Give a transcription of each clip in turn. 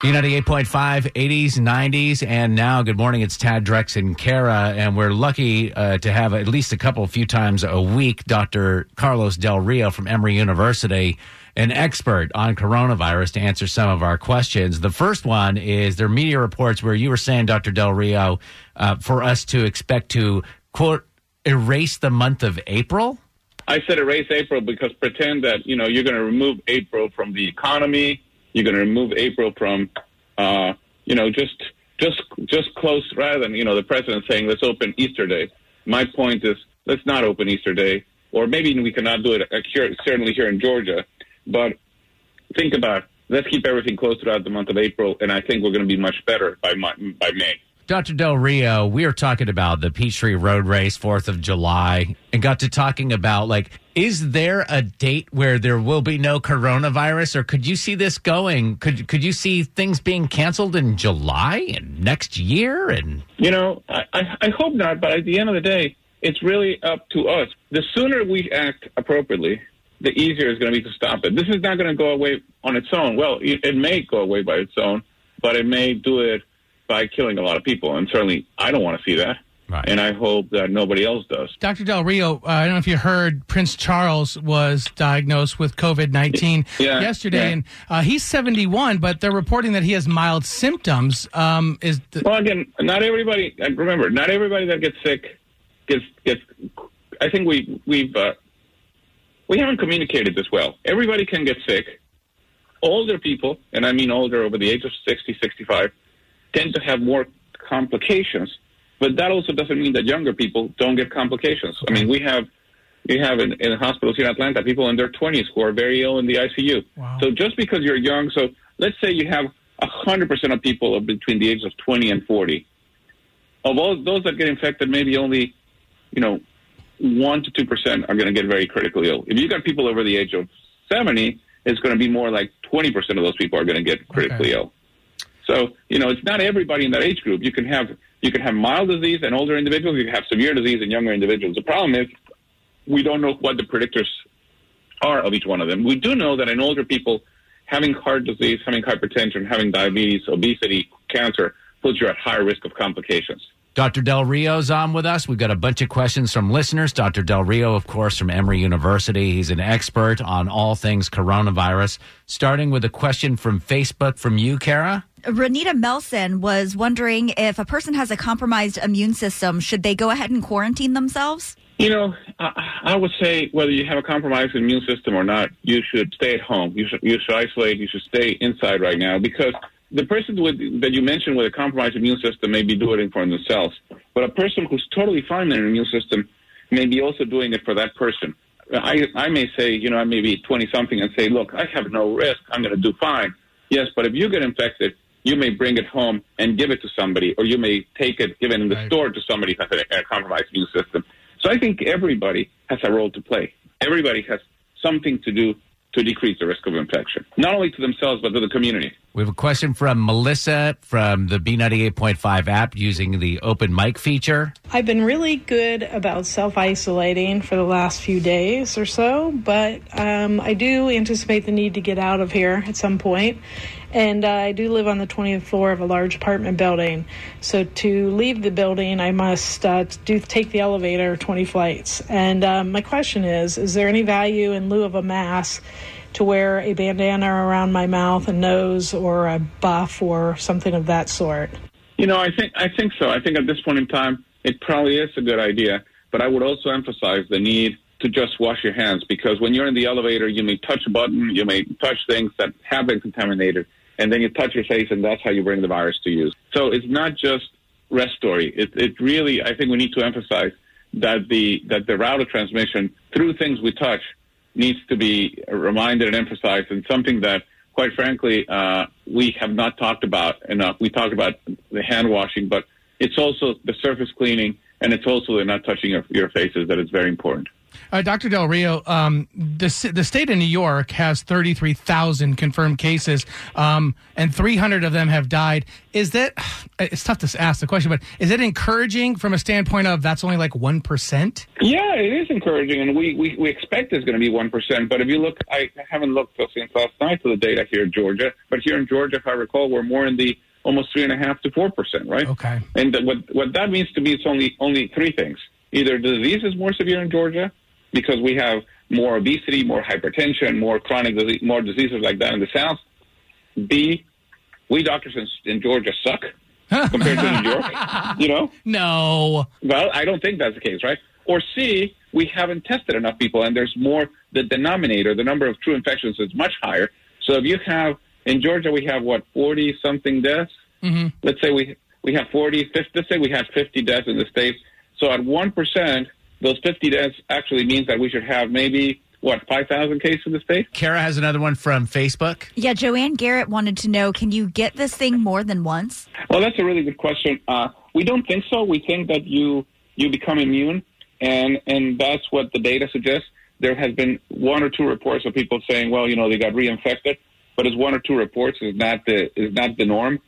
B98.5, 80s, 90s, and now, good morning, it's Tad Drex and Kara, and we're lucky uh, to have at least a couple, few times a week, Dr. Carlos Del Rio from Emory University, an expert on coronavirus to answer some of our questions. The first one is there media reports where you were saying, Dr. Del Rio, uh, for us to expect to, quote, erase the month of April? I said erase April because pretend that, you know, you're going to remove April from the economy, you're going to remove April from, uh, you know, just just just close rather than you know the president saying let's open Easter Day. My point is let's not open Easter Day, or maybe we cannot do it uh, here, certainly here in Georgia. But think about let's keep everything closed throughout the month of April, and I think we're going to be much better by by May. Dr. Del Rio, we were talking about the Peachtree Road Race, 4th of July, and got to talking about like, is there a date where there will be no coronavirus, or could you see this going? Could could you see things being canceled in July and next year? And you know, I, I hope not, but at the end of the day, it's really up to us. The sooner we act appropriately, the easier it's going to be to stop it. This is not going to go away on its own. Well, it, it may go away by its own, but it may do it by killing a lot of people. And certainly, I don't want to see that. Right. And I hope that nobody else does. Dr. Del Rio, uh, I don't know if you heard Prince Charles was diagnosed with COVID 19 yeah, yesterday. Yeah. And uh, he's 71, but they're reporting that he has mild symptoms. Um, is Well, again, not everybody, remember, not everybody that gets sick gets, gets I think we, we've, uh, we haven't communicated this well. Everybody can get sick. Older people, and I mean older over the age of 60, 65, tend to have more complications. But that also doesn't mean that younger people don't get complications. I mean, we have we have in, in hospitals here in Atlanta people in their 20s who are very ill in the ICU. Wow. So just because you're young, so let's say you have 100% of people between the ages of 20 and 40. Of all those that get infected, maybe only, you know, 1 to 2% are going to get very critically ill. If you've got people over the age of 70, it's going to be more like 20% of those people are going to get critically okay. ill. So, you know, it's not everybody in that age group. You can have you can have mild disease in older individuals. You can have severe disease in younger individuals. The problem is we don't know what the predictors are of each one of them. We do know that in older people, having heart disease, having hypertension, having diabetes, obesity, cancer puts you at higher risk of complications. Dr. Del Rio's on with us. We've got a bunch of questions from listeners. Dr. Del Rio, of course, from Emory University. He's an expert on all things coronavirus. Starting with a question from Facebook from you, Kara. Renita Melson was wondering if a person has a compromised immune system, should they go ahead and quarantine themselves? You know, I, I would say whether you have a compromised immune system or not, you should stay at home. You should, you should isolate. You should stay inside right now because the person with, that you mentioned with a compromised immune system may be doing it for themselves, but a person who's totally fine in their immune system may be also doing it for that person. I, I may say, you know, I may be 20 something and say, look, I have no risk. I'm going to do fine. Yes, but if you get infected, you may bring it home and give it to somebody, or you may take it, give it in the right. store to somebody who has a, a compromised immune system. So I think everybody has a role to play. Everybody has something to do to decrease the risk of infection, not only to themselves, but to the community. We have a question from Melissa from the B98.5 app using the open mic feature. I've been really good about self isolating for the last few days or so, but um, I do anticipate the need to get out of here at some point. And uh, I do live on the 20th floor of a large apartment building. So to leave the building, I must uh, do take the elevator 20 flights. And um, my question is Is there any value in lieu of a mask? to wear a bandana around my mouth and nose or a buff or something of that sort? You know, I think I think so. I think at this point in time, it probably is a good idea. But I would also emphasize the need to just wash your hands because when you're in the elevator, you may touch a button, you may touch things that have been contaminated, and then you touch your face, and that's how you bring the virus to you. So it's not just respiratory. It, it really, I think we need to emphasize that the that the route of transmission through things we touch needs to be reminded and emphasized, and something that, quite frankly, uh, we have not talked about enough. We talk about the hand washing, but it's also the surface cleaning, and it's also the not touching your, your faces that is very important. Uh, Dr. Del Rio, um, the, the state of New York has 33,000 confirmed cases, um, and 300 of them have died. Is that, it's tough to ask the question, but is it encouraging from a standpoint of that's only like 1%? Yeah, it is encouraging, and we, we, we expect it's going to be 1%. But if you look, I haven't looked since last night to the data here in Georgia, but here in Georgia, if I recall, we're more in the almost three and a half to four percent, right? Okay. And what what that means to me is only only three things: either the disease is more severe in Georgia because we have more obesity, more hypertension, more chronic disease, more diseases like that in the South. B, we doctors in, in Georgia suck compared to New York. You know? No. Well, I don't think that's the case, right? Or C, we haven't tested enough people, and there's more. The denominator, the number of true infections, is much higher. So if you have in Georgia, we have what forty something deaths. Mm-hmm. Let's say we we have 40, 50, let's say we have 50 deaths in the state. So at 1%, those 50 deaths actually means that we should have maybe, what, 5,000 cases in the state? Kara has another one from Facebook. Yeah, Joanne Garrett wanted to know can you get this thing more than once? Well, that's a really good question. Uh, we don't think so. We think that you you become immune, and, and that's what the data suggests. There has been one or two reports of people saying, well, you know, they got reinfected, but it's one or two reports is not the is not the norm.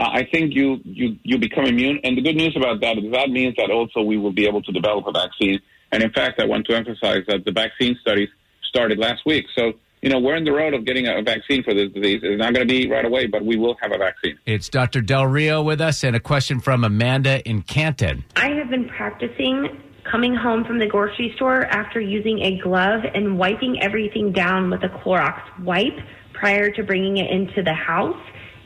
Uh, I think you, you, you become immune. And the good news about that is that means that also we will be able to develop a vaccine. And in fact, I want to emphasize that the vaccine studies started last week. So, you know, we're in the road of getting a vaccine for this disease. It's not going to be right away, but we will have a vaccine. It's Dr. Del Rio with us and a question from Amanda in Canton. I have been practicing coming home from the grocery store after using a glove and wiping everything down with a Clorox wipe prior to bringing it into the house.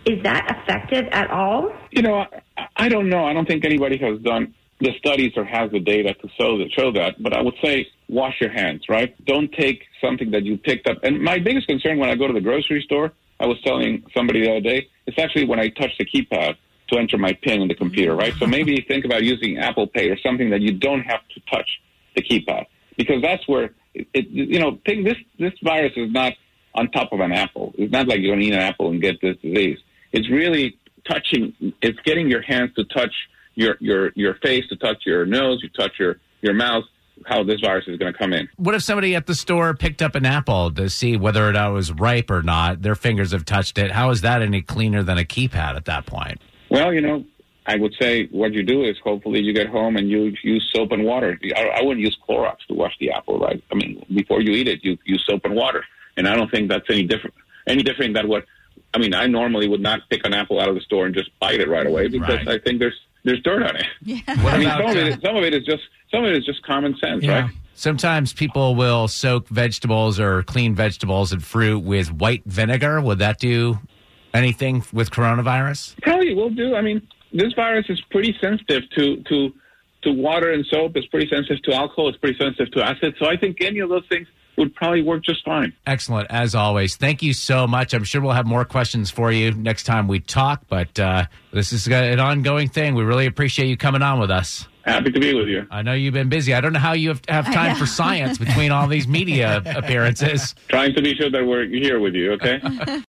Is that effective at all? You know, I, I don't know. I don't think anybody has done the studies or has the data to show that, show that. But I would say wash your hands, right? Don't take something that you picked up. And my biggest concern when I go to the grocery store, I was telling somebody the other day, it's actually when I touch the keypad to enter my PIN in the computer, right? So maybe think about using Apple Pay or something that you don't have to touch the keypad because that's where it, it you know, this this virus is not on top of an apple. It's not like you're going to eat an apple and get this disease. It's really touching. It's getting your hands to touch your your your face, to touch your nose, you touch your your mouth. How this virus is going to come in. What if somebody at the store picked up an apple to see whether it was ripe or not? Their fingers have touched it. How is that any cleaner than a keypad at that point? Well, you know, I would say what you do is hopefully you get home and you use soap and water. I, I wouldn't use Clorox to wash the apple, right? I mean, before you eat it, you use soap and water, and I don't think that's any different any different than what I mean, I normally would not pick an apple out of the store and just bite it right away because right. I think there's there's dirt on it. Yeah. I mean, some, of it, uh, some of it is just some of it is just common sense, yeah. right? Sometimes people will soak vegetables or clean vegetables and fruit with white vinegar. Would that do anything with coronavirus? Probably will do. I mean, this virus is pretty sensitive to to to water and soap. It's pretty sensitive to alcohol. It's pretty sensitive to acid. So I think any of those things would probably work just fine. Excellent, as always. Thank you so much. I'm sure we'll have more questions for you next time we talk, but uh, this is an ongoing thing. We really appreciate you coming on with us. Happy to be with you. I know you've been busy. I don't know how you have, have time for science between all these media appearances. Trying to be sure that we're here with you, okay?